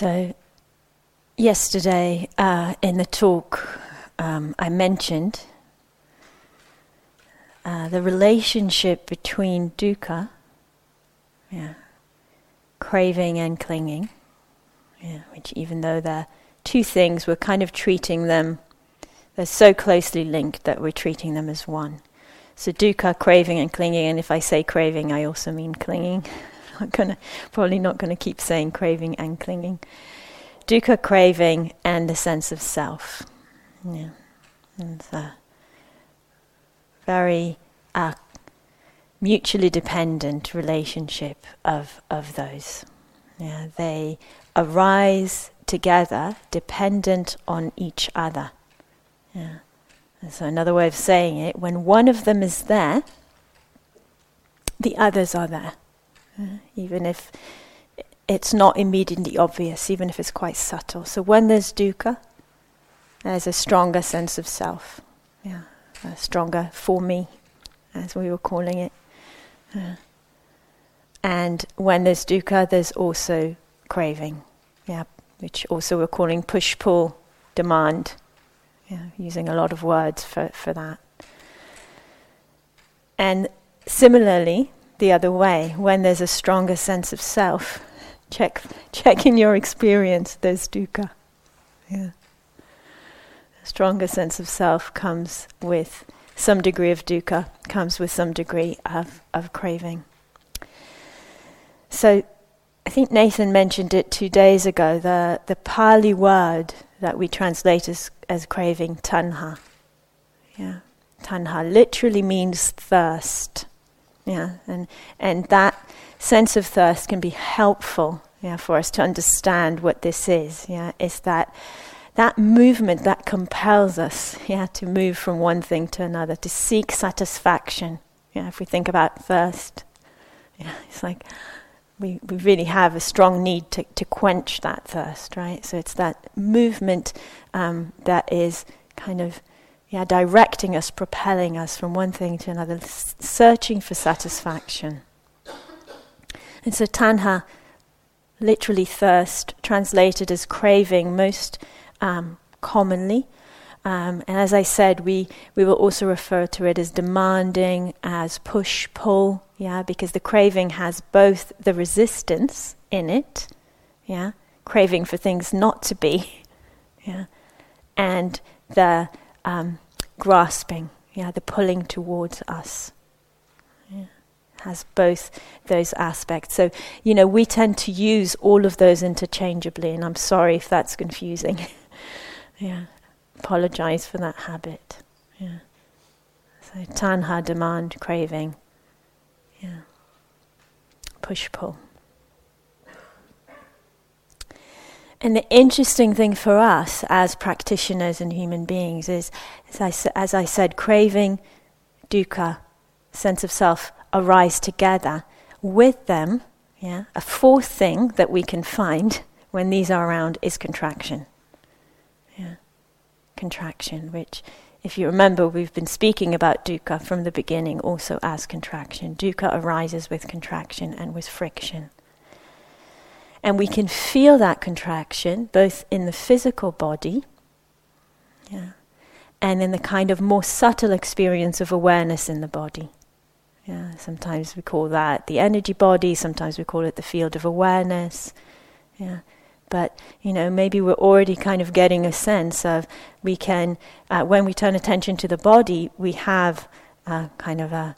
So, yesterday uh, in the talk, um, I mentioned uh, the relationship between dukkha, yeah, craving and clinging, yeah, which even though they're two things, we're kind of treating them, they're so closely linked that we're treating them as one. So dukkha, craving and clinging, and if I say craving, I also mean clinging. I'm gonna probably not going to keep saying craving and clinging. Dukkha, craving, and the sense of self. Yeah, and a very uh, mutually dependent relationship of of those. Yeah, they arise together, dependent on each other. Yeah. And so another way of saying it, when one of them is there, the others are there even if it's not immediately obvious, even if it's quite subtle. So when there's dukkha, there's a stronger sense of self, yeah, a stronger for me, as we were calling it. Uh, and when there's dukkha, there's also craving, yeah, which also we're calling push pull demand, yeah, using a lot of words for, for that. And similarly, the other way when there's a stronger sense of self. Check, check in your experience. There's dukkha. Yeah. A stronger sense of self comes with some degree of dukkha, comes with some degree of, of craving. So, I think Nathan mentioned it two days ago. The the Pali word that we translate as as craving, tanha. Yeah, tanha literally means thirst. Yeah, and and that sense of thirst can be helpful, yeah, for us to understand what this is. Yeah, it's that that movement that compels us, yeah, to move from one thing to another, to seek satisfaction. Yeah, if we think about thirst, yeah, it's like we, we really have a strong need to, to quench that thirst, right? So it's that movement um, that is kind of yeah, directing us, propelling us from one thing to another, searching for satisfaction. And so tanha, literally thirst, translated as craving most um, commonly. Um, and as I said, we, we will also refer to it as demanding, as push pull, yeah, because the craving has both the resistance in it, yeah, craving for things not to be, yeah, and the um, grasping, yeah, the pulling towards us. Yeah. Has both those aspects. So, you know, we tend to use all of those interchangeably, and I'm sorry if that's confusing. yeah, apologize for that habit. Yeah. So, tanha, demand, craving. Yeah. Push pull. And the interesting thing for us as practitioners and human beings is, as I, as I said, craving, dukkha, sense of self arise together. With them, yeah, a fourth thing that we can find when these are around is contraction. Yeah, contraction, which, if you remember, we've been speaking about dukkha from the beginning also as contraction. Dukkha arises with contraction and with friction. And we can feel that contraction both in the physical body yeah, and in the kind of more subtle experience of awareness in the body. Yeah, sometimes we call that the energy body, sometimes we call it the field of awareness. Yeah. But, you know, maybe we're already kind of getting a sense of we can, uh, when we turn attention to the body, we have uh, kind of a,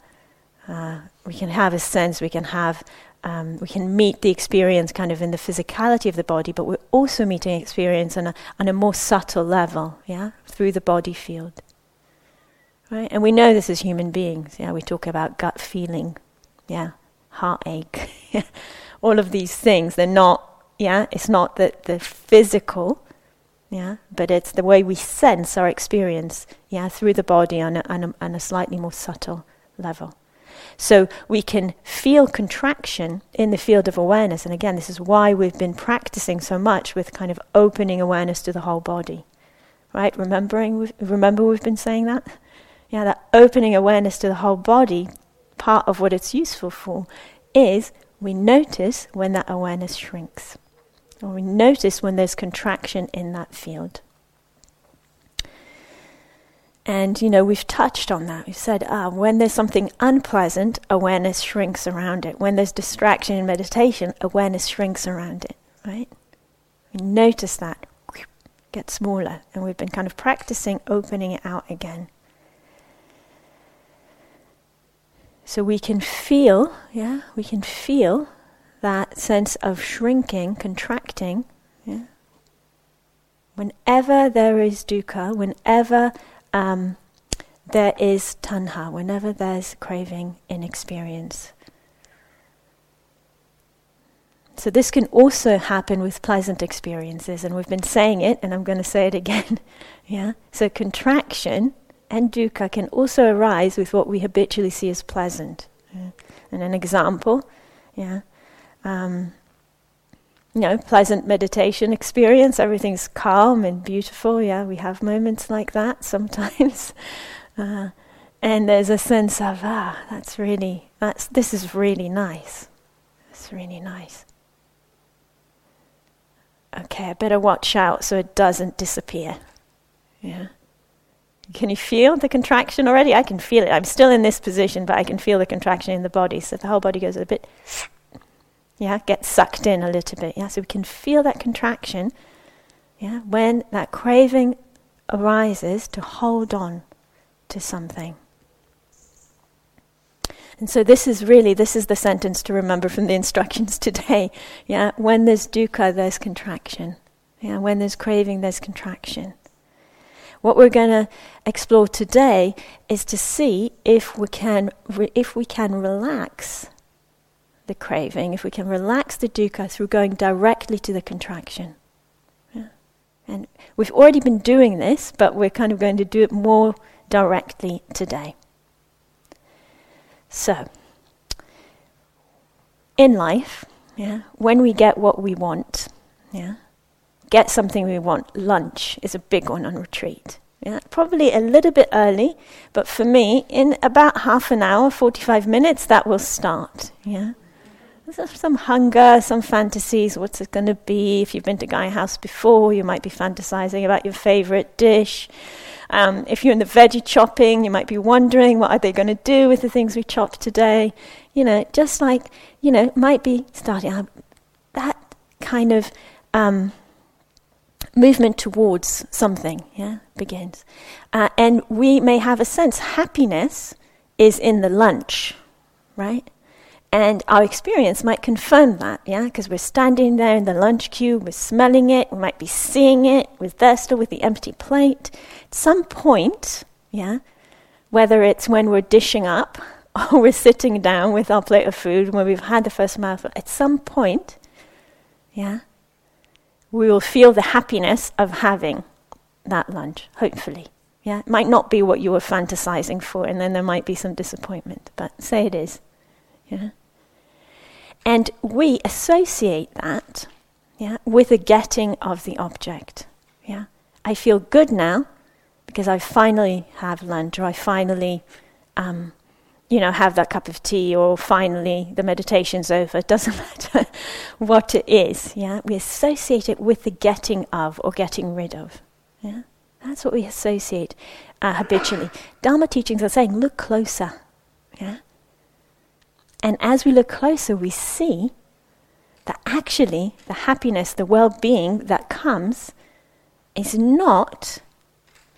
uh, we can have a sense, we can have um, we can meet the experience kind of in the physicality of the body, but we're also meeting experience on a, on a more subtle level, yeah, through the body field. Right? And we know this as human beings, yeah, we talk about gut feeling, yeah, heartache, all of these things, they're not, yeah, it's not that the physical, yeah, but it's the way we sense our experience, yeah, through the body on a, on a, on a slightly more subtle level. So we can feel contraction in the field of awareness. And again, this is why we've been practicing so much with kind of opening awareness to the whole body. Right? Remembering, we've, remember we've been saying that? Yeah, that opening awareness to the whole body, part of what it's useful for is we notice when that awareness shrinks. Or we notice when there's contraction in that field. And, you know, we've touched on that. We've said, ah, when there's something unpleasant, awareness shrinks around it. When there's distraction in meditation, awareness shrinks around it, right? We notice that, get smaller. And we've been kind of practicing opening it out again. So we can feel, yeah, we can feel that sense of shrinking, contracting, yeah. Whenever there is dukkha, whenever um, there is tanha, whenever there's craving in experience. So, this can also happen with pleasant experiences, and we've been saying it, and I'm going to say it again. yeah? So, contraction and dukkha can also arise with what we habitually see as pleasant. Yeah? And an example, yeah, um, you know, pleasant meditation experience. Everything's calm and beautiful. Yeah, we have moments like that sometimes. Uh, and there's a sense of ah, that's really that's this is really nice. It's really nice. Okay, I better watch out so it doesn't disappear. Yeah. Can you feel the contraction already? I can feel it. I'm still in this position, but I can feel the contraction in the body. So the whole body goes a bit yeah, get sucked in a little bit. Yeah, so we can feel that contraction. Yeah, when that craving arises to hold on to something. And so this is really this is the sentence to remember from the instructions today. Yeah, when there's dukkha, there's contraction. Yeah, when there's craving, there's contraction. What we're going to explore today is to see if we can re- if we can relax the craving, if we can relax the dukkha through going directly to the contraction. Yeah. And we've already been doing this, but we're kind of going to do it more directly today. So, in life, yeah, when we get what we want, yeah, get something we want, lunch is a big one on retreat. Yeah, probably a little bit early, but for me, in about half an hour, 45 minutes, that will start. Yeah, some hunger, some fantasies. What's it going to be? If you've been to Gaia House before, you might be fantasizing about your favorite dish. Um, if you're in the veggie chopping, you might be wondering what are they going to do with the things we chopped today. You know, just like you know, might be starting out that kind of um, movement towards something. Yeah, begins, uh, and we may have a sense happiness is in the lunch, right? And our experience might confirm that, yeah, because we're standing there in the lunch queue, we're smelling it, we might be seeing it, there still with the empty plate. At some point, yeah, whether it's when we're dishing up or we're sitting down with our plate of food when we've had the first mouthful, at some point, yeah, we will feel the happiness of having that lunch, hopefully. Yeah, it might not be what you were fantasizing for, and then there might be some disappointment, but say it is. Yeah. And we associate that yeah, with the getting of the object. Yeah? I feel good now because I finally have lunch or I finally um, you know, have that cup of tea or finally the meditation's over. It doesn't matter what it is. Yeah? We associate it with the getting of or getting rid of. Yeah? That's what we associate uh, habitually. Dharma teachings are saying, look closer. Yeah? And as we look closer, we see that actually the happiness, the well being that comes is not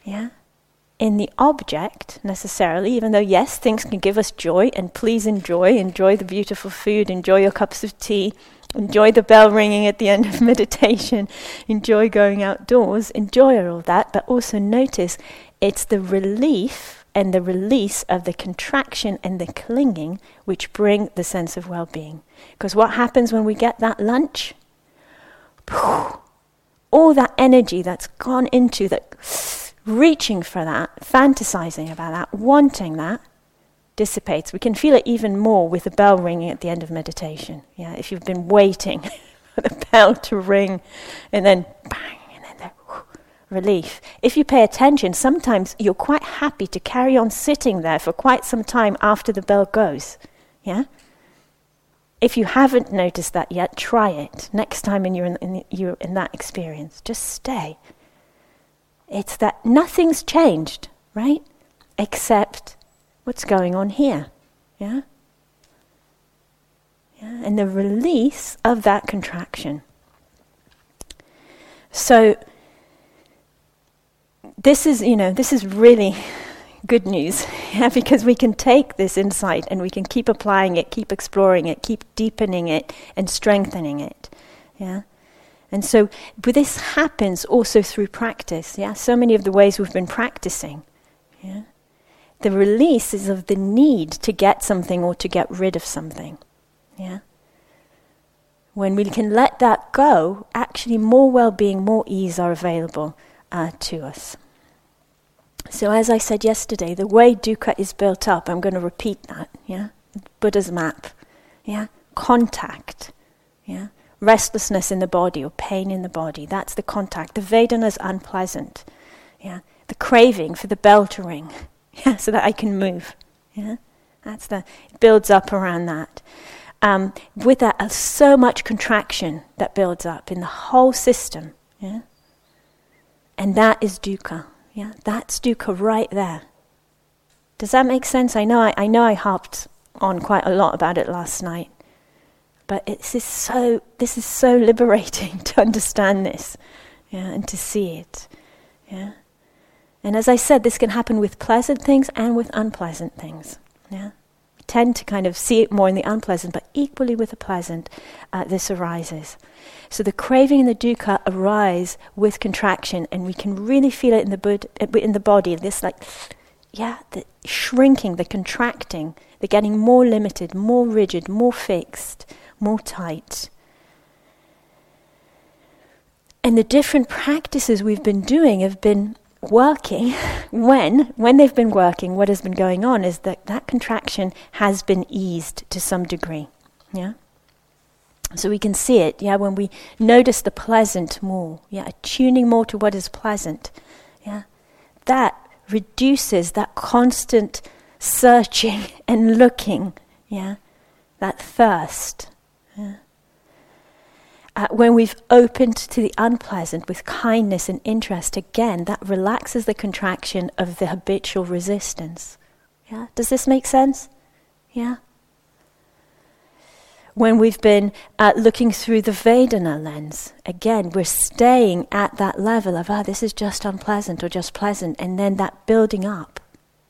yeah, in the object necessarily, even though, yes, things can give us joy, and please enjoy. Enjoy the beautiful food, enjoy your cups of tea, enjoy the bell ringing at the end of meditation, enjoy going outdoors, enjoy all that, but also notice it's the relief and the release of the contraction and the clinging which bring the sense of well being. Because what happens when we get that lunch? All that energy that's gone into that, reaching for that, fantasizing about that, wanting that, dissipates. We can feel it even more with the bell ringing at the end of meditation. Yeah, if you've been waiting for the bell to ring and then bang, relief. If you pay attention, sometimes you're quite happy to carry on sitting there for quite some time after the bell goes. Yeah? If you haven't noticed that yet, try it. Next time you're in, in, you're in that experience, just stay. It's that nothing's changed, right? Except what's going on here. Yeah? yeah? And the release of that contraction. So, this is, you know, this is really good news, yeah, because we can take this insight and we can keep applying it, keep exploring it, keep deepening it, and strengthening it, yeah. And so, but this happens also through practice, yeah. So many of the ways we've been practicing, yeah. The release is of the need to get something or to get rid of something, yeah. When we can let that go, actually, more well-being, more ease are available uh, to us. So, as I said yesterday, the way dukkha is built up, I'm going to repeat that, yeah? Buddha's map, yeah? Contact, yeah? Restlessness in the body or pain in the body, that's the contact. The Vedana is unpleasant, yeah? The craving for the bell to ring, yeah? So that I can move, yeah? That's the, it builds up around that. Um, with that, uh, so much contraction that builds up in the whole system, yeah? And that is dukkha. Yeah, that's dukkha right there. Does that make sense? I know I, I know I harped on quite a lot about it last night, but it's so this is so liberating to understand this, yeah, and to see it, yeah. And as I said, this can happen with pleasant things and with unpleasant things, yeah. Tend to kind of see it more in the unpleasant, but equally with the pleasant, uh, this arises. So the craving and the dukkha arise with contraction, and we can really feel it in the, bud- in the body. This like, yeah, the shrinking, the contracting, the getting more limited, more rigid, more fixed, more tight. And the different practices we've been doing have been working when when they've been working what has been going on is that that contraction has been eased to some degree yeah? So we can see it, yeah, when we notice the pleasant more, yeah, tuning more to what is pleasant, yeah, that reduces that constant searching and looking, yeah, that thirst. Uh, when we've opened to the unpleasant with kindness and interest, again, that relaxes the contraction of the habitual resistance. Yeah, does this make sense? Yeah when we've been uh, looking through the Vedana lens. Again, we're staying at that level of, ah, this is just unpleasant or just pleasant, and then that building up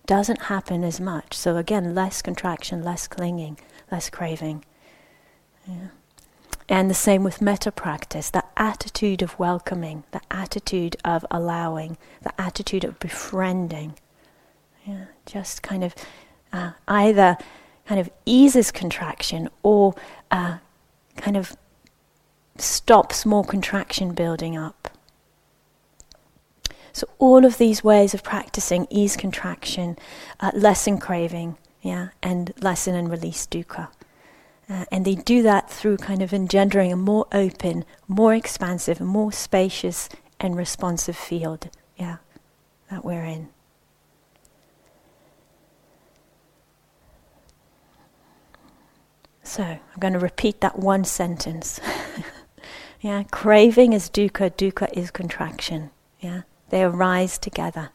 doesn't happen as much. So again, less contraction, less clinging, less craving. Yeah. And the same with metta practice, the attitude of welcoming, the attitude of allowing, the attitude of befriending. Yeah, just kind of uh, either kind of eases contraction or uh, kind of stops more contraction building up. So all of these ways of practicing ease contraction, uh, lessen craving, yeah, and lessen and release dukkha. Uh, and they do that through kind of engendering a more open, more expansive, more spacious and responsive field, yeah, that we're in. So I'm going to repeat that one sentence. yeah, craving is dukkha, dukkha is contraction. Yeah, they arise together.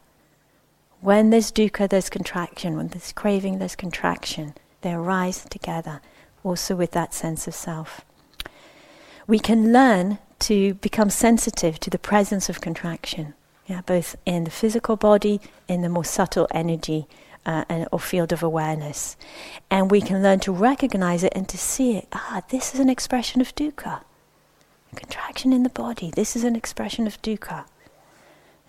When there's dukkha, there's contraction. When there's craving, there's contraction. They arise together, also with that sense of self. We can learn to become sensitive to the presence of contraction, yeah, both in the physical body, in the more subtle energy uh, and, or field of awareness. And we can learn to recognize it and to see it. Ah, this is an expression of dukkha. Contraction in the body. This is an expression of dukkha.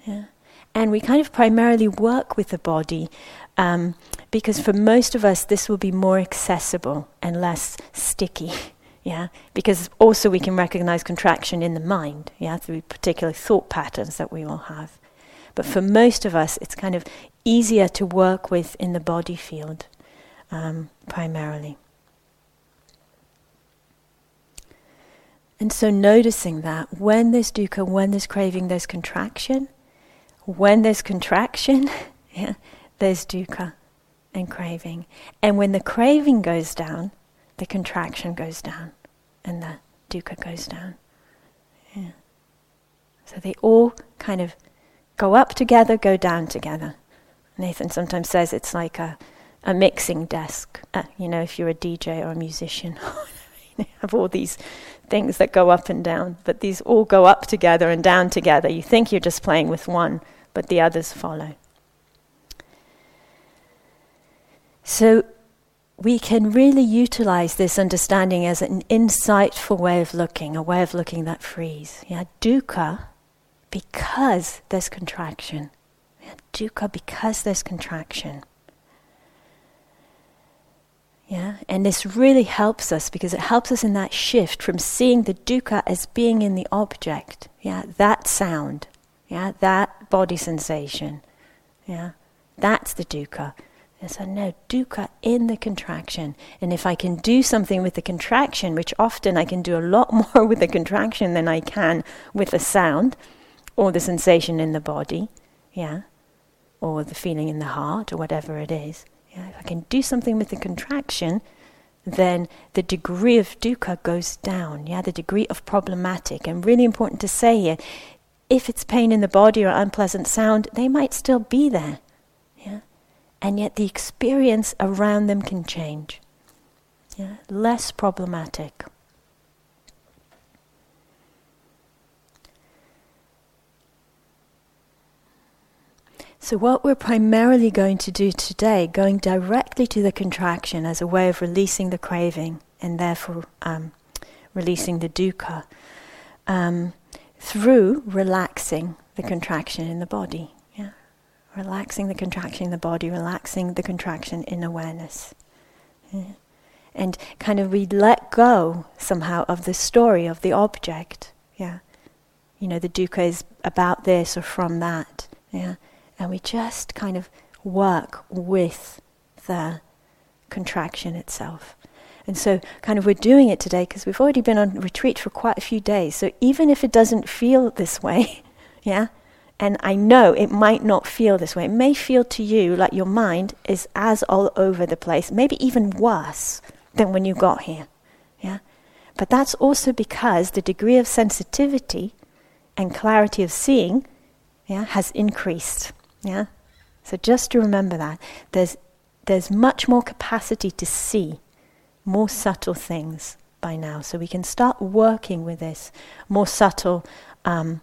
Yeah. And we kind of primarily work with the body um, because for most of us this will be more accessible and less sticky. Yeah, because also we can recognize contraction in the mind, yeah, through particular thought patterns that we will have. But for most of us, it's kind of easier to work with in the body field um, primarily. And so noticing that when there's dukkha, when there's craving, there's contraction. When there's contraction, yeah, there's dukkha and craving. And when the craving goes down, the contraction goes down and the dukkha goes down. Yeah. So they all kind of go up together, go down together. Nathan sometimes says it's like a, a mixing desk. Uh, you know, if you're a DJ or a musician, you have all these things that go up and down, but these all go up together and down together. You think you're just playing with one, but the others follow. So we can really utilize this understanding as an insightful way of looking, a way of looking that frees. Yeah, dukkha because there's contraction. Yeah, dukkha because there's contraction. Yeah, and this really helps us because it helps us in that shift from seeing the dukkha as being in the object. Yeah, that sound. Yeah, that body sensation. Yeah, that's the dukkha. And so, no, dukkha in the contraction. And if I can do something with the contraction, which often I can do a lot more with the contraction than I can with the sound, or the sensation in the body, yeah, or the feeling in the heart, or whatever it is. Yeah, if I can do something with the contraction, then the degree of dukkha goes down. Yeah, the degree of problematic. And really important to say here, if it's pain in the body or unpleasant sound, they might still be there. And yet the experience around them can change. Yeah, less problematic. So, what we're primarily going to do today, going directly to the contraction as a way of releasing the craving and therefore um, releasing the dukkha, um, through relaxing the contraction in the body. Relaxing the contraction in the body, relaxing the contraction in awareness. Yeah? And kind of we let go somehow of the story of the object. Yeah. You know, the dukkha is about this or from that. Yeah and we just kind of work with the contraction itself. And so, kind of, we're doing it today because we've already been on retreat for quite a few days. So, even if it doesn't feel this way, yeah, and I know it might not feel this way, it may feel to you like your mind is as all over the place, maybe even worse than when you got here, yeah. But that's also because the degree of sensitivity and clarity of seeing, yeah, has increased. Yeah? So just to remember that. There's, there's much more capacity to see more subtle things by now. So we can start working with this more subtle um,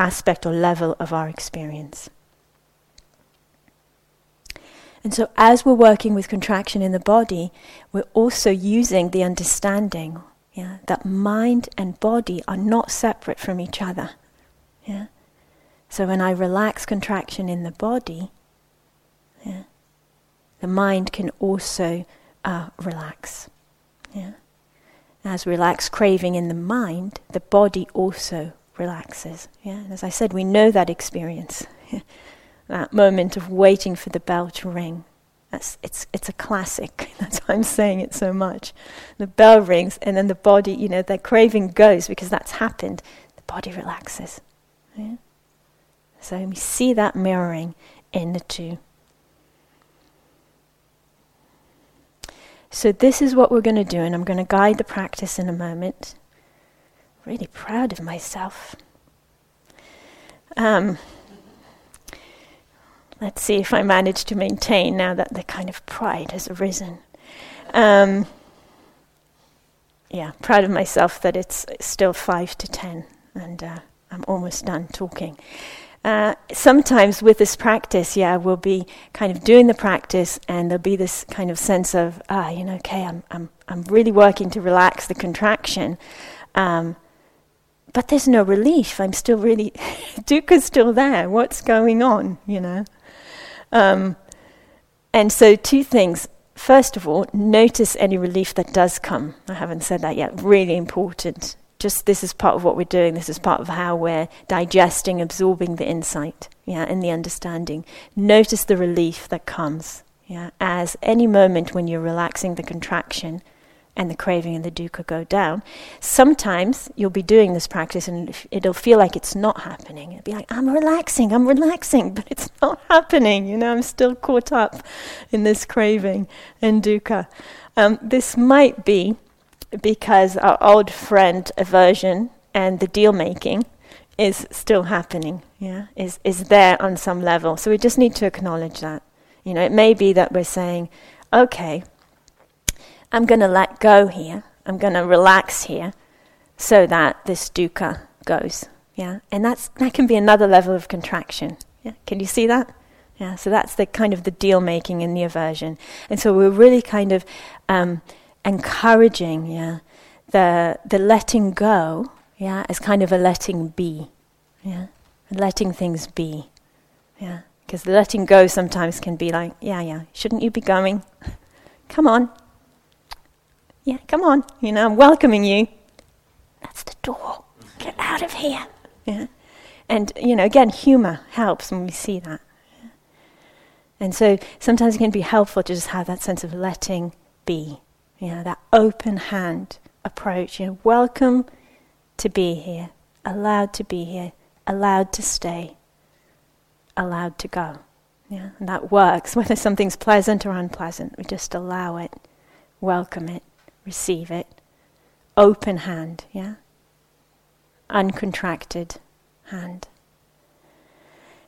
aspect or level of our experience. And so, as we're working with contraction in the body, we're also using the understanding yeah, that mind and body are not separate from each other. Yeah? So when I relax contraction in the body, yeah, the mind can also uh, relax. Yeah. As relax craving in the mind, the body also relaxes. Yeah. And as I said, we know that experience. that moment of waiting for the bell to ring. That's, it's, it's a classic. That's why I'm saying it so much. The bell rings, and then the body, you know, that craving goes because that's happened. The body relaxes. Yeah? So we see that mirroring in the two. So this is what we're going to do, and I'm going to guide the practice in a moment. Really proud of myself. Um, let's see if I manage to maintain now that the kind of pride has arisen. Um, yeah, proud of myself that it's still five to ten, and uh, I'm almost done talking. Uh, sometimes with this practice, yeah, we'll be kind of doing the practice, and there'll be this kind of sense of, ah, you know, okay, I'm, I'm, I'm really working to relax the contraction, um, but there's no relief. I'm still really, dukkha's still there. What's going on, you know? Um, and so, two things. First of all, notice any relief that does come. I haven't said that yet. Really important just this is part of what we're doing. This is part of how we're digesting, absorbing the insight, yeah, and the understanding. Notice the relief that comes, yeah, as any moment when you're relaxing the contraction and the craving and the dukkha go down. Sometimes you'll be doing this practice and it'll feel like it's not happening. It'll be like, I'm relaxing, I'm relaxing, but it's not happening. You know, I'm still caught up in this craving and dukkha. Um, this might be because our old friend aversion and the deal making is still happening, yeah, is, is there on some level. So we just need to acknowledge that. You know, it may be that we're saying, okay, I'm going to let go here, I'm going to relax here, so that this dukkha goes. Yeah, and that's that can be another level of contraction. Yeah, can you see that? Yeah, so that's the kind of the deal making and the aversion, and so we're really kind of um, encouraging, yeah, the the letting go, yeah, as kind of a letting be, yeah, letting things be, yeah, because the letting go sometimes can be like, yeah, yeah, shouldn't you be going? come on, yeah, come on, you know, I'm welcoming you. That's the door. Get out of here. Yeah. And, you know, again, humor helps when we see that. And so sometimes it can be helpful to just have that sense of letting be, you know, that open hand approach. You know, welcome to be here, allowed to be here, allowed to stay, allowed to go. Yeah, and that works whether something's pleasant or unpleasant. We just allow it, welcome it, receive it, open hand. Yeah, uncontracted hand.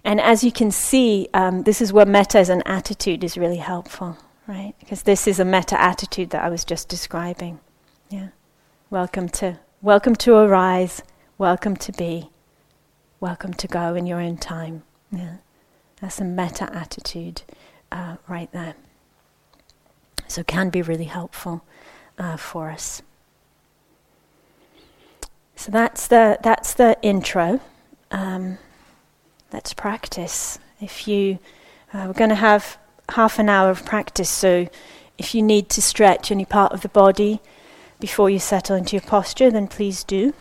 And as you can see, um, this is where metta as an attitude is really helpful, right? Because this is a metta attitude that I was just describing. Yeah. Welcome to welcome to arise, welcome to be, welcome to go in your own time. Yeah. That's a metta attitude uh, right there. So can be really helpful uh, for us. So that's the that's the intro. Um, let's practice. If you, uh, we're going to have half an hour of practice. So, if you need to stretch any part of the body before you settle into your posture, then please do.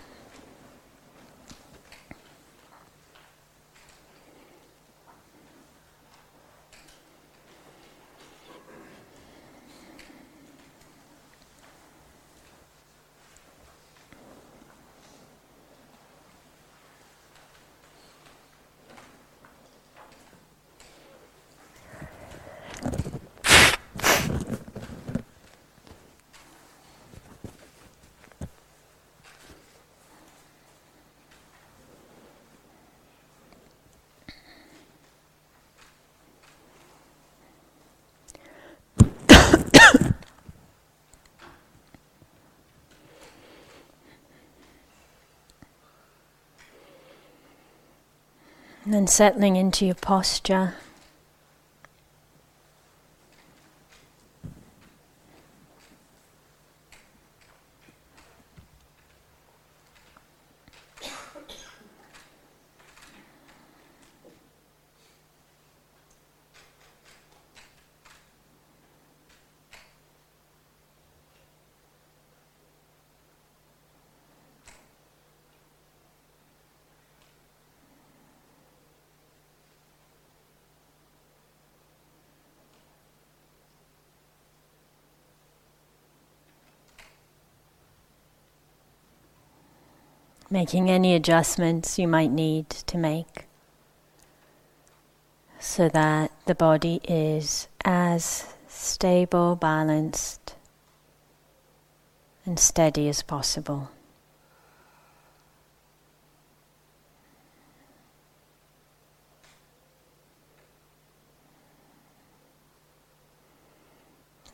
And settling into your posture. Making any adjustments you might need to make so that the body is as stable, balanced, and steady as possible.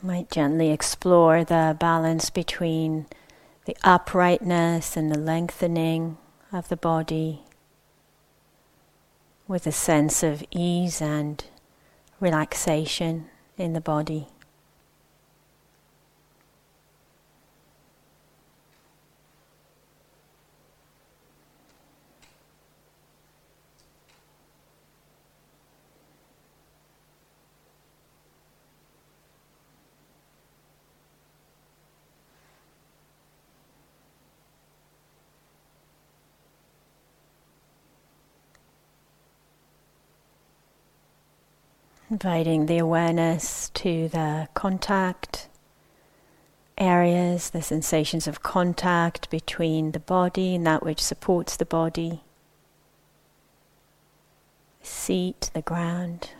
Might gently explore the balance between the uprightness and the lengthening of the body with a sense of ease and relaxation in the body. Inviting the awareness to the contact areas, the sensations of contact between the body and that which supports the body, seat, the ground.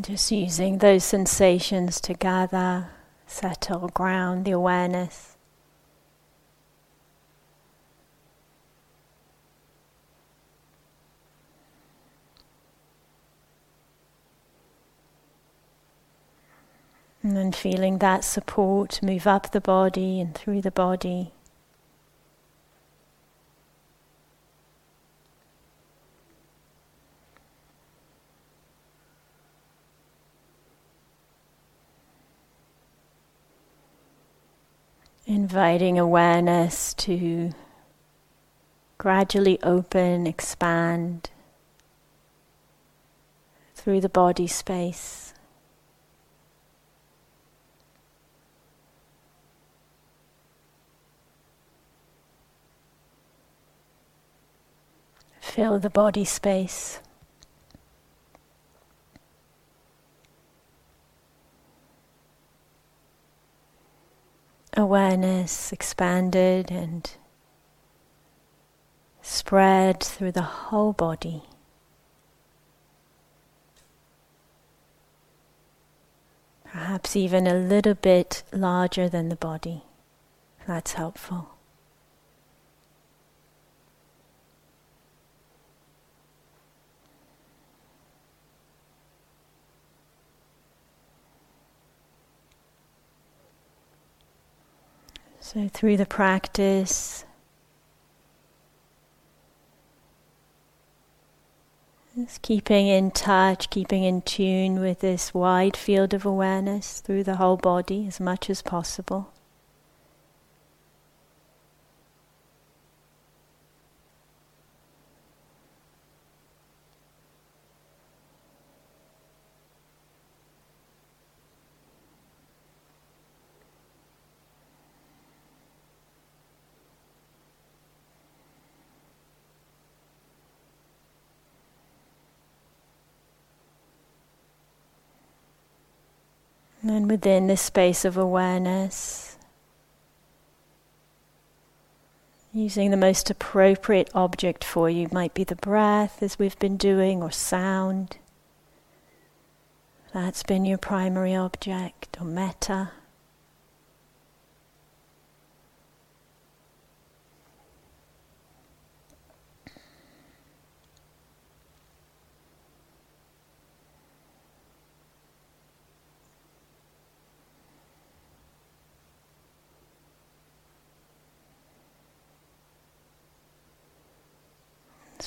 Just using those sensations to gather, settle, ground the awareness. And then feeling that support move up the body and through the body. Inviting awareness to gradually open, expand through the body space. Fill the body space. Awareness expanded and spread through the whole body. Perhaps even a little bit larger than the body. That's helpful. So, through the practice, just keeping in touch, keeping in tune with this wide field of awareness through the whole body as much as possible. And within this space of awareness, using the most appropriate object for you might be the breath, as we've been doing, or sound. That's been your primary object, or metta.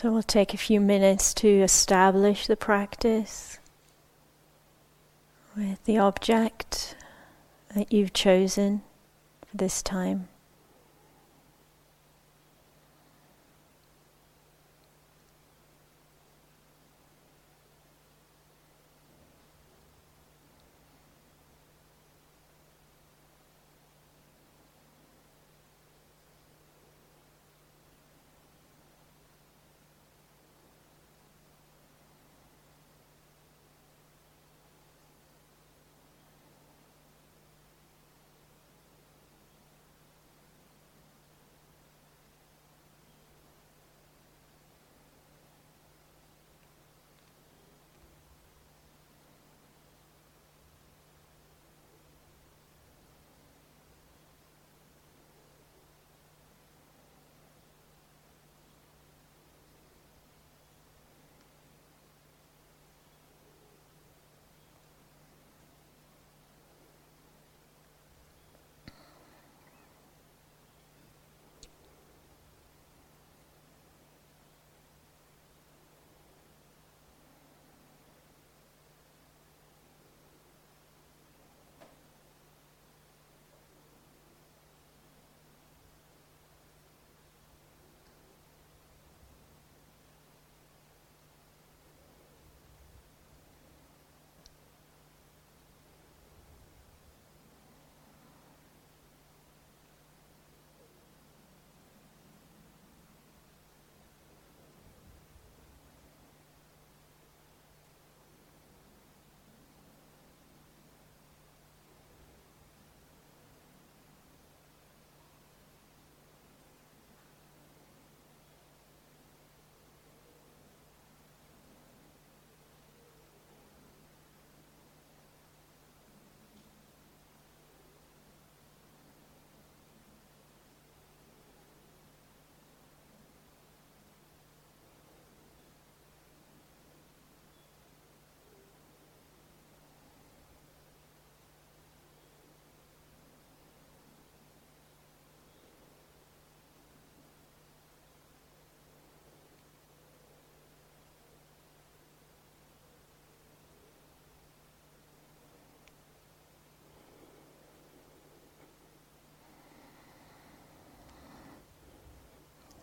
So we'll take a few minutes to establish the practice with the object that you've chosen for this time.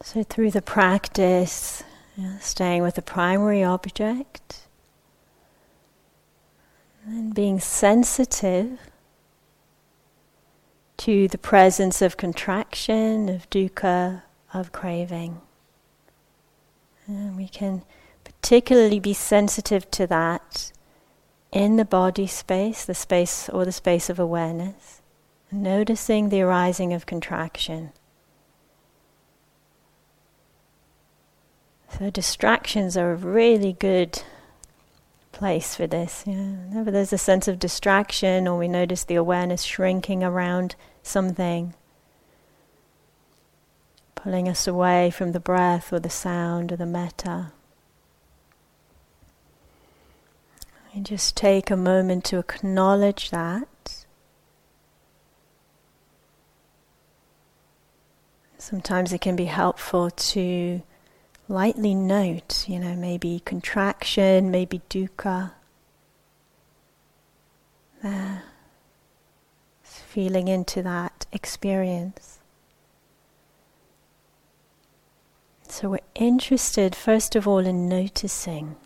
So, through the practice, staying with the primary object, and being sensitive to the presence of contraction, of dukkha, of craving. And we can particularly be sensitive to that in the body space, the space or the space of awareness, noticing the arising of contraction. So distractions are a really good place for this. Yeah. Whenever there's a sense of distraction or we notice the awareness shrinking around something, pulling us away from the breath or the sound or the metta. And just take a moment to acknowledge that. Sometimes it can be helpful to lightly note, you know, maybe contraction, maybe dukkha. There. Feeling into that experience. So we're interested, first of all, in noticing.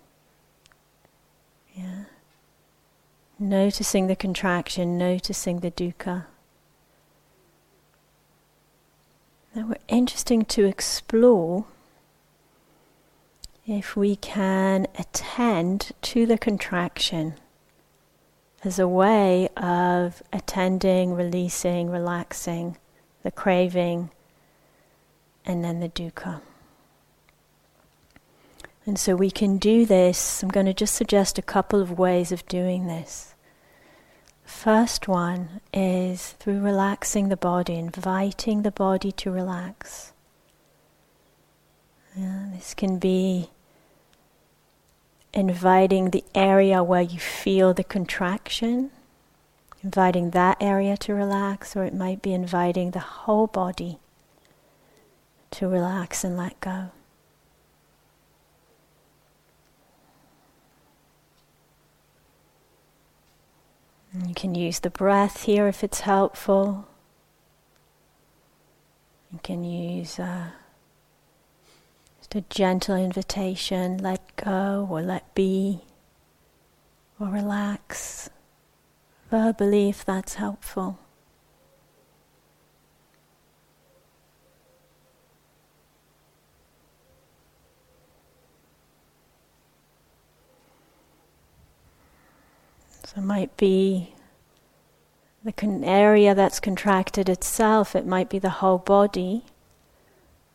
Yeah. Noticing the contraction, noticing the dukkha. Now we're interesting to explore if we can attend to the contraction as a way of attending, releasing, relaxing the craving, and then the dukkha. And so we can do this. I'm going to just suggest a couple of ways of doing this. First one is through relaxing the body, inviting the body to relax. Yeah, this can be inviting the area where you feel the contraction, inviting that area to relax, or it might be inviting the whole body to relax and let go. You can use the breath here if it's helpful. You can use uh, a gentle invitation, let go or let be or relax verbally if that's helpful. So it might be the con- area that's contracted itself, it might be the whole body.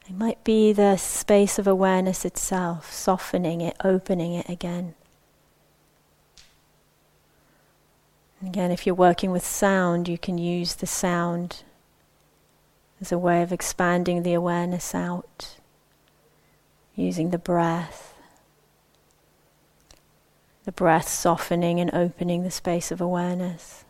It might be the space of awareness itself, softening it, opening it again. Again, if you're working with sound, you can use the sound as a way of expanding the awareness out, using the breath. The breath softening and opening the space of awareness.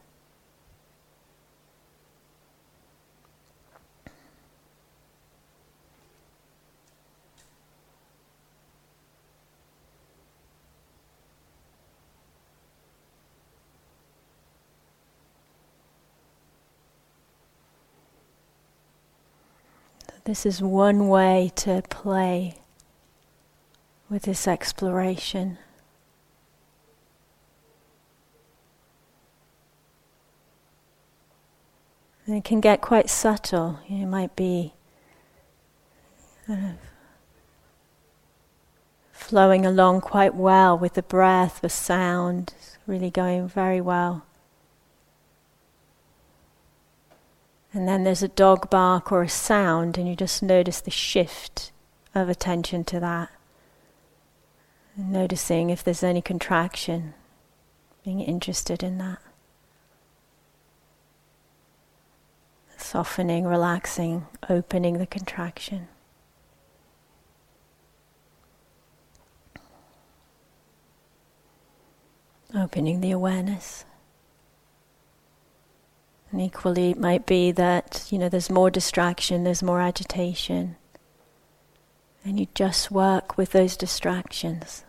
This is one way to play with this exploration. And it can get quite subtle. You might be kind of flowing along quite well with the breath, the sound, really going very well. And then there's a dog bark or a sound, and you just notice the shift of attention to that. Noticing if there's any contraction, being interested in that. Softening, relaxing, opening the contraction. Opening the awareness. And equally, it might be that, you know, there's more distraction, there's more agitation. And you just work with those distractions.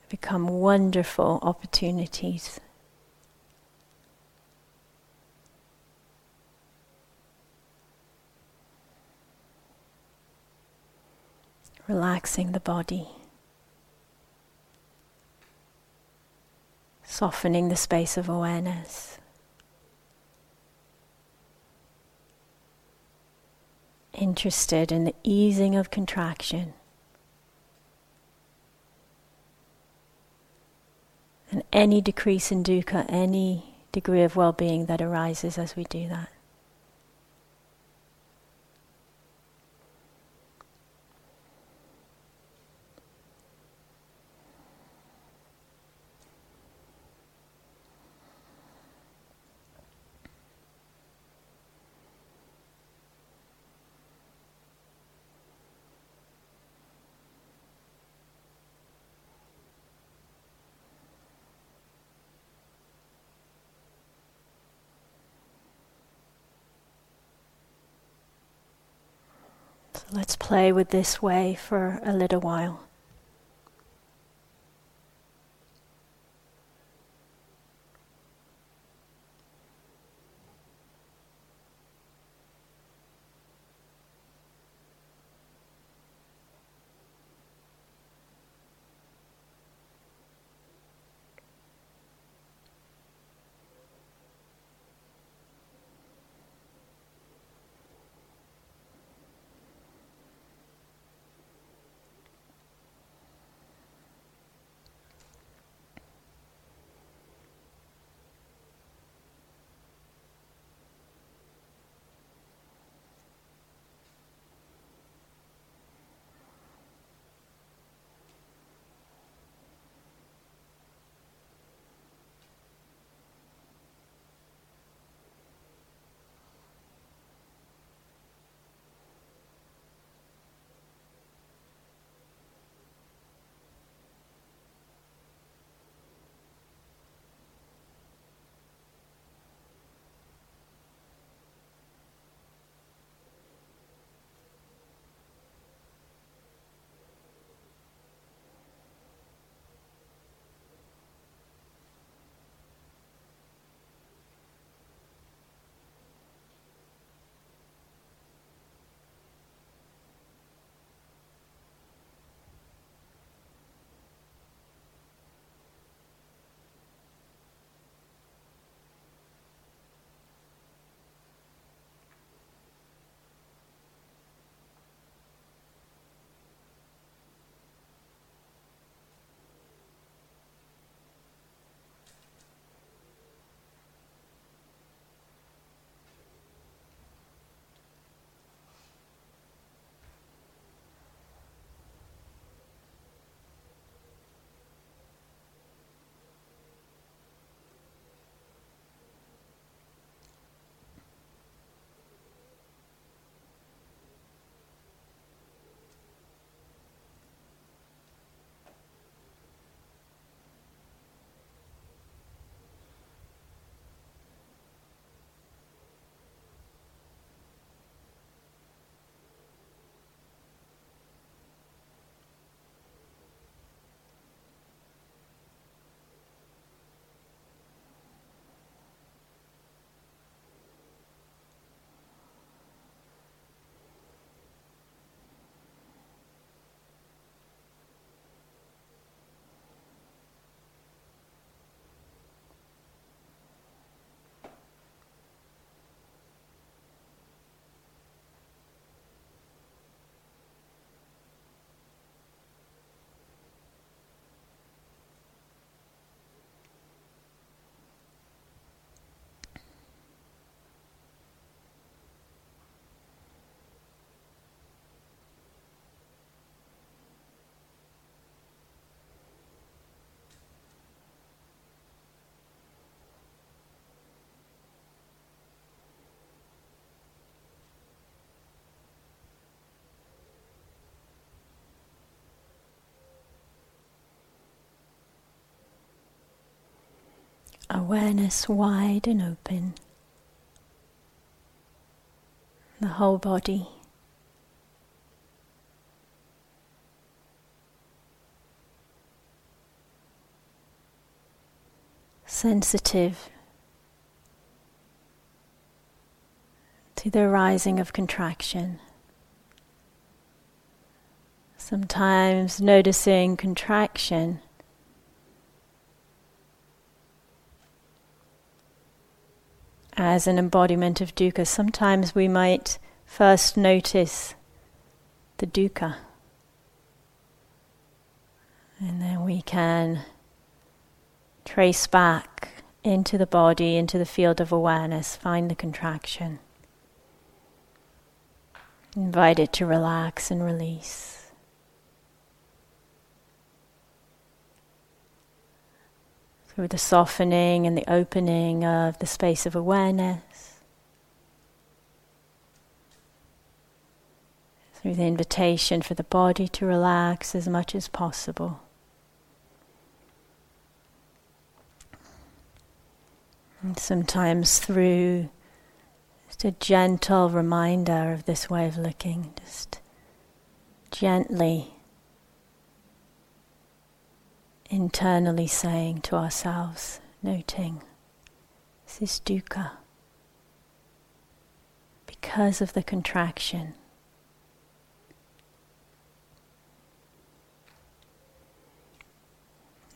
They become wonderful opportunities. relaxing the body, softening the space of awareness. Interested in the easing of contraction. And any decrease in dukkha, any degree of well being that arises as we do that. Let's play with this way for a little while. Awareness wide and open, the whole body. Sensitive to the rising of contraction, Sometimes noticing contraction. As an embodiment of dukkha, sometimes we might first notice the dukkha. And then we can trace back into the body, into the field of awareness, find the contraction. Invite it to relax and release. Through the softening and the opening of the space of awareness. Through the invitation for the body to relax as much as possible. And sometimes through just a gentle reminder of this way of looking, just gently internally saying to ourselves, noting, this is dukkha because of the contraction.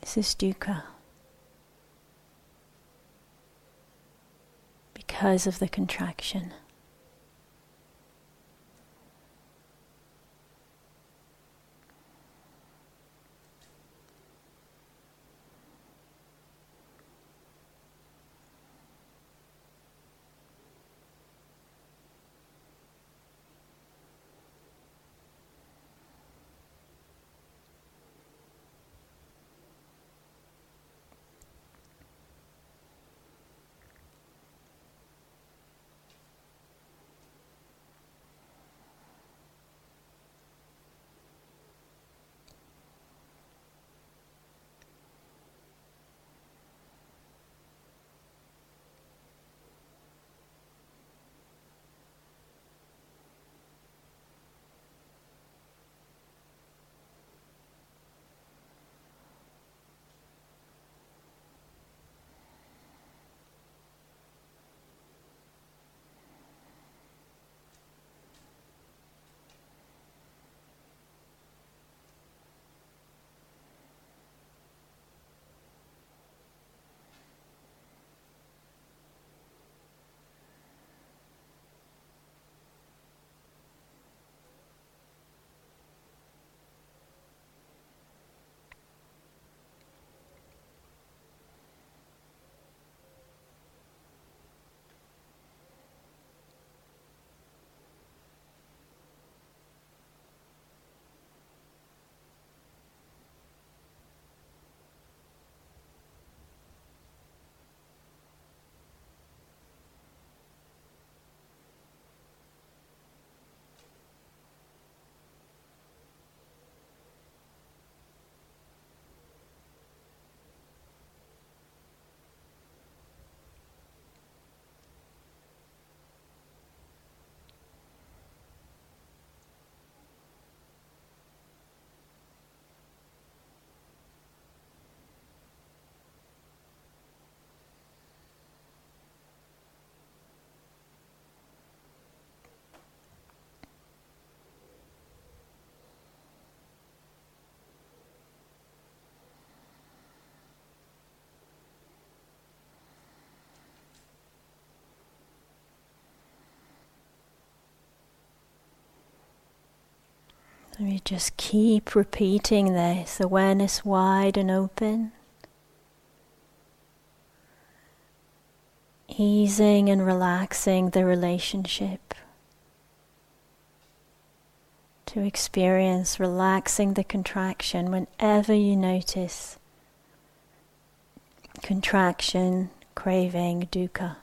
This is dukkha. because of the contraction. We just keep repeating this awareness wide and open. Easing and relaxing the relationship to experience relaxing the contraction whenever you notice contraction, craving, dukkha.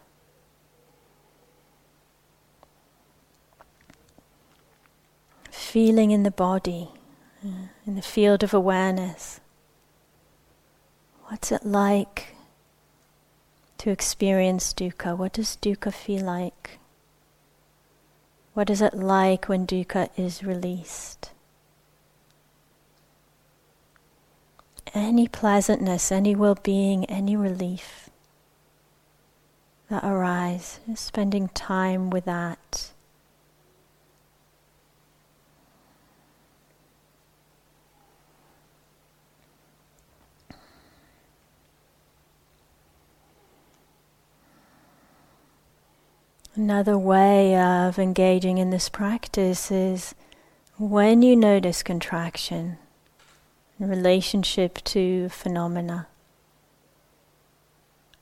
Feeling in the body, uh, in the field of awareness. What's it like to experience dukkha? What does dukkha feel like? What is it like when dukkha is released? Any pleasantness, any well being, any relief that arise, spending time with that. Another way of engaging in this practice is when you notice contraction in relationship to phenomena,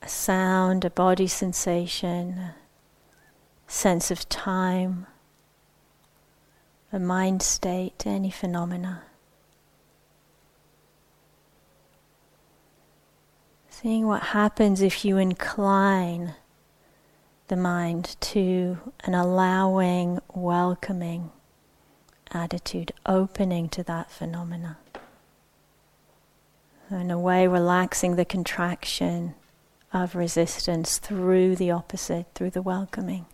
a sound, a body sensation, sense of time, a mind state, any phenomena. Seeing what happens if you incline the mind to an allowing, welcoming attitude, opening to that phenomena. In a way, relaxing the contraction of resistance through the opposite, through the welcoming.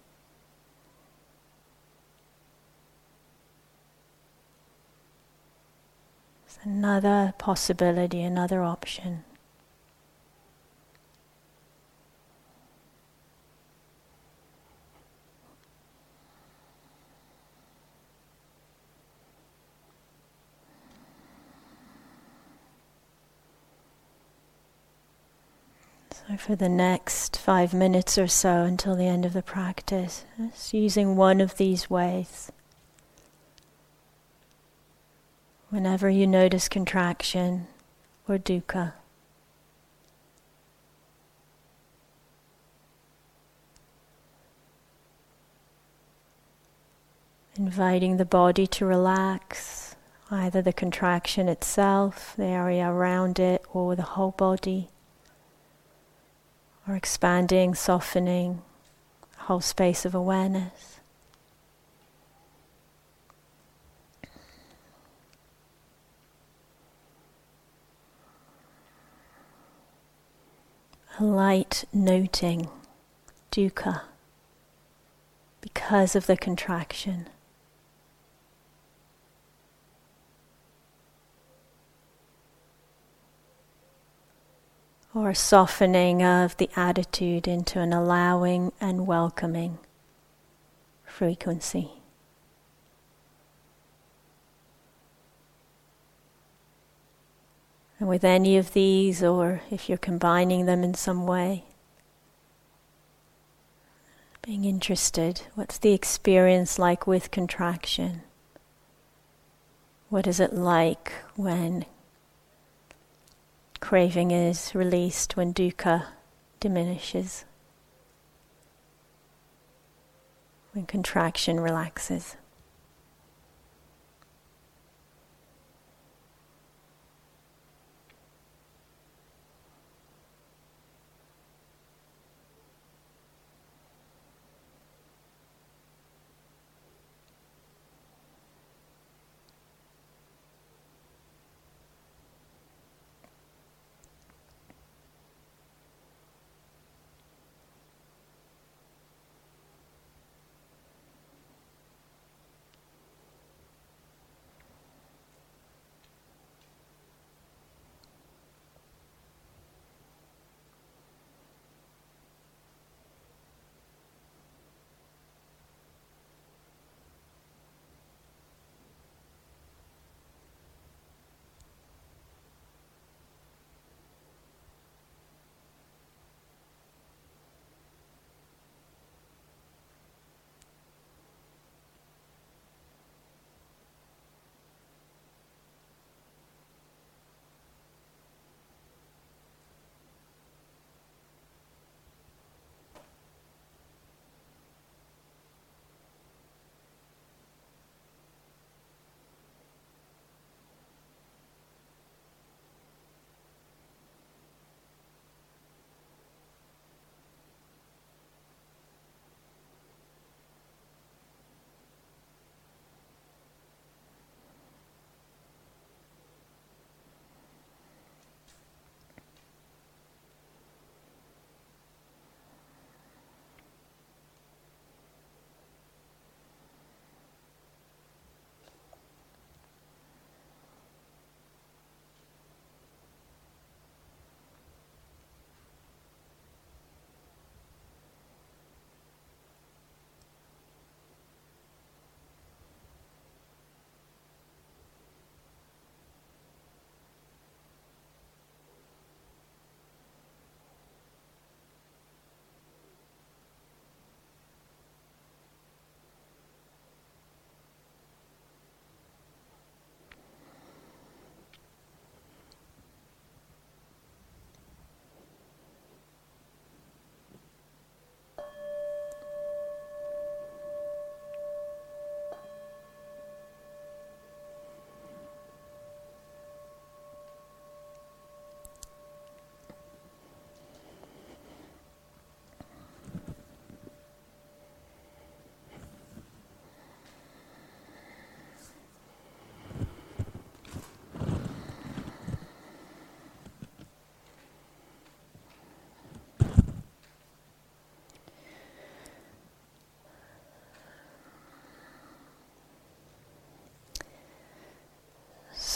It's another possibility, another option. So, for the next five minutes or so until the end of the practice, just using one of these ways. Whenever you notice contraction or dukkha, inviting the body to relax, either the contraction itself, the area around it, or the whole body or expanding, softening, whole space of awareness. A light noting, dukkha, because of the contraction. Or softening of the attitude into an allowing and welcoming frequency. And with any of these, or if you're combining them in some way, being interested, what's the experience like with contraction? What is it like when Craving is released when dukkha diminishes, when contraction relaxes.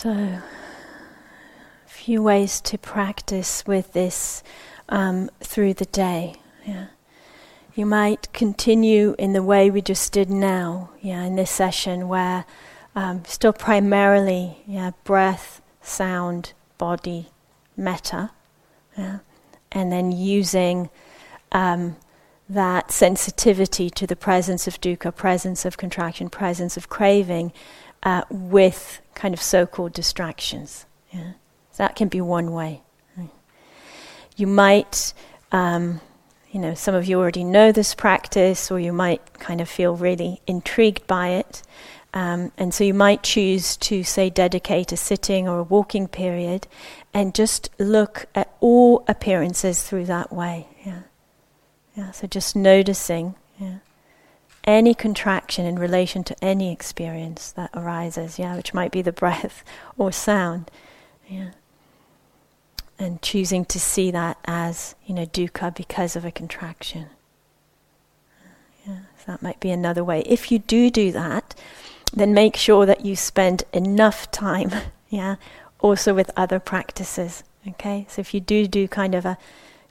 So, a few ways to practice with this um, through the day. Yeah. You might continue in the way we just did now, yeah, in this session where um, still primarily, yeah, breath, sound, body, metta, yeah, and then using um, that sensitivity to the presence of dukkha, presence of contraction, presence of craving, uh, with kind of so-called distractions. Yeah? So that can be one way. You might, um, you know, some of you already know this practice, or you might kind of feel really intrigued by it. Um, and so you might choose to, say, dedicate a sitting or a walking period and just look at all appearances through that way. Yeah. Yeah, so just noticing yeah, any contraction in relation to any experience that arises, yeah, which might be the breath or sound. Yeah. And choosing to see that as, you know, dukkha because of a contraction. Yeah, so that might be another way. If you do do that, then make sure that you spend enough time, yeah, also with other practices. Okay, so if you do do kind of a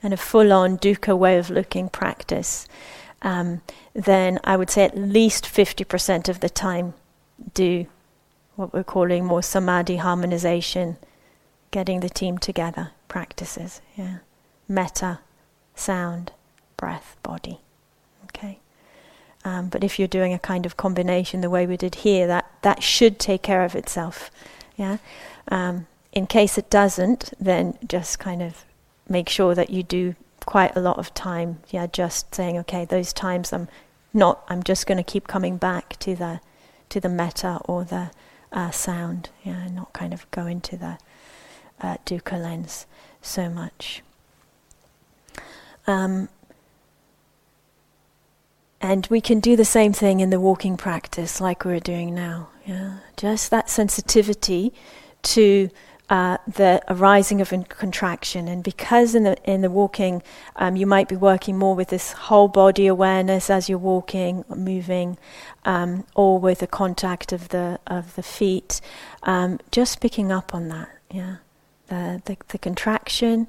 and a full-on dukkha way of looking practice, um, then I would say at least fifty percent of the time do what we're calling more samadhi harmonization, getting the team together practices. Yeah, metta, sound, breath, body. Okay. Um, but if you're doing a kind of combination, the way we did here, that, that should take care of itself. Yeah. Um, in case it doesn't, then just kind of make sure that you do quite a lot of time. Yeah, just saying, okay, those times I'm not. I'm just going to keep coming back to the to the metta or the uh, sound. Yeah, not kind of go into the uh, dukkha lens so much. Um, and we can do the same thing in the walking practice, like we're doing now. Yeah, just that sensitivity to uh, the arising of a contraction, and because in the in the walking, um, you might be working more with this whole body awareness as you're walking, or moving, um, or with the contact of the of the feet. Um, just picking up on that, yeah, the the, the contraction,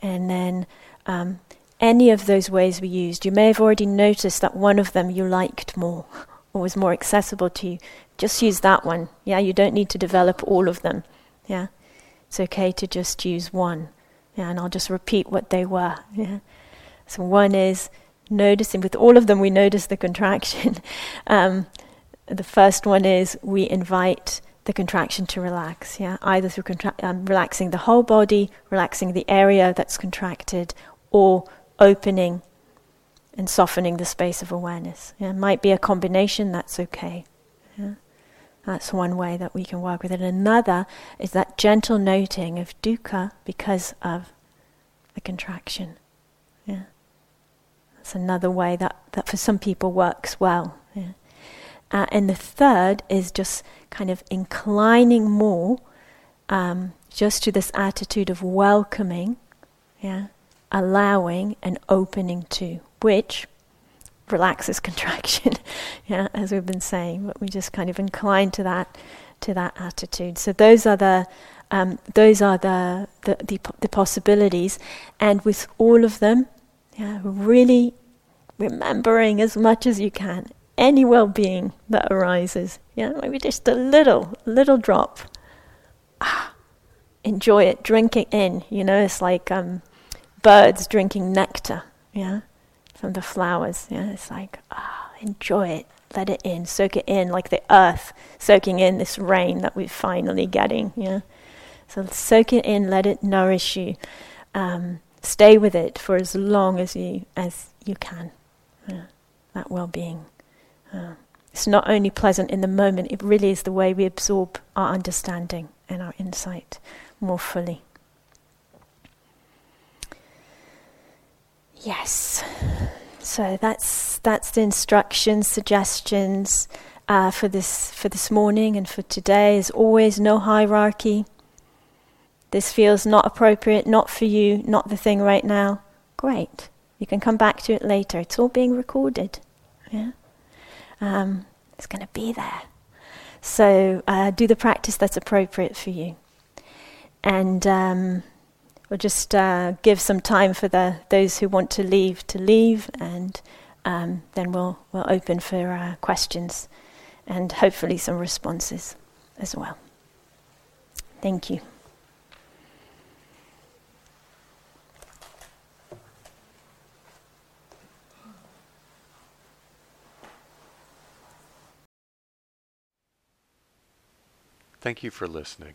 and then um, any of those ways we used, you may have already noticed that one of them you liked more or was more accessible to you. Just use that one. Yeah, you don't need to develop all of them. Yeah, it's okay to just use one. Yeah, and I'll just repeat what they were. Yeah, so one is noticing. With all of them, we notice the contraction. um, the first one is we invite the contraction to relax. Yeah, either through contra- um, relaxing the whole body, relaxing the area that's contracted, or opening and softening the space of awareness. Yeah, it might be a combination, that's okay. Yeah. That's one way that we can work with it. Another is that gentle noting of dukkha because of the contraction. Yeah. That's another way that, that for some people works well. Yeah. Uh, and the third is just kind of inclining more um, just to this attitude of welcoming, yeah, allowing and opening to, which relaxes contraction, yeah, as we've been saying, but we just kind of incline to that to that attitude. So those are the um, those are the the, the the possibilities, and with all of them, yeah, really remembering as much as you can any well-being that arises. Yeah, maybe just a little little drop. Ah, enjoy it, drink it in. You know, it's like um, birds drinking nectar, yeah, from the flowers. Yeah, it's like, ah, enjoy it, let it in, soak it in, like the earth soaking in this rain that we're finally getting. Yeah, so soak it in, let it nourish you. Um, stay with it for as long as you as you can. Yeah, that well-being. Uh, it's not only pleasant in the moment; it really is the way we absorb our understanding and our insight more fully. Yes. So that's that's the instructions, suggestions uh, for this for this morning and for today. As always, no hierarchy. This feels not appropriate, not for you, not the thing right now. Great. You can come back to it later. It's all being recorded. Yeah. Um, it's going to be there. So uh, do the practice that's appropriate for you. And um, we'll just uh, give some time for the those who want to leave to leave, and um, then we'll we'll open for uh, questions and hopefully some responses as well. Thank you. Thank you for listening.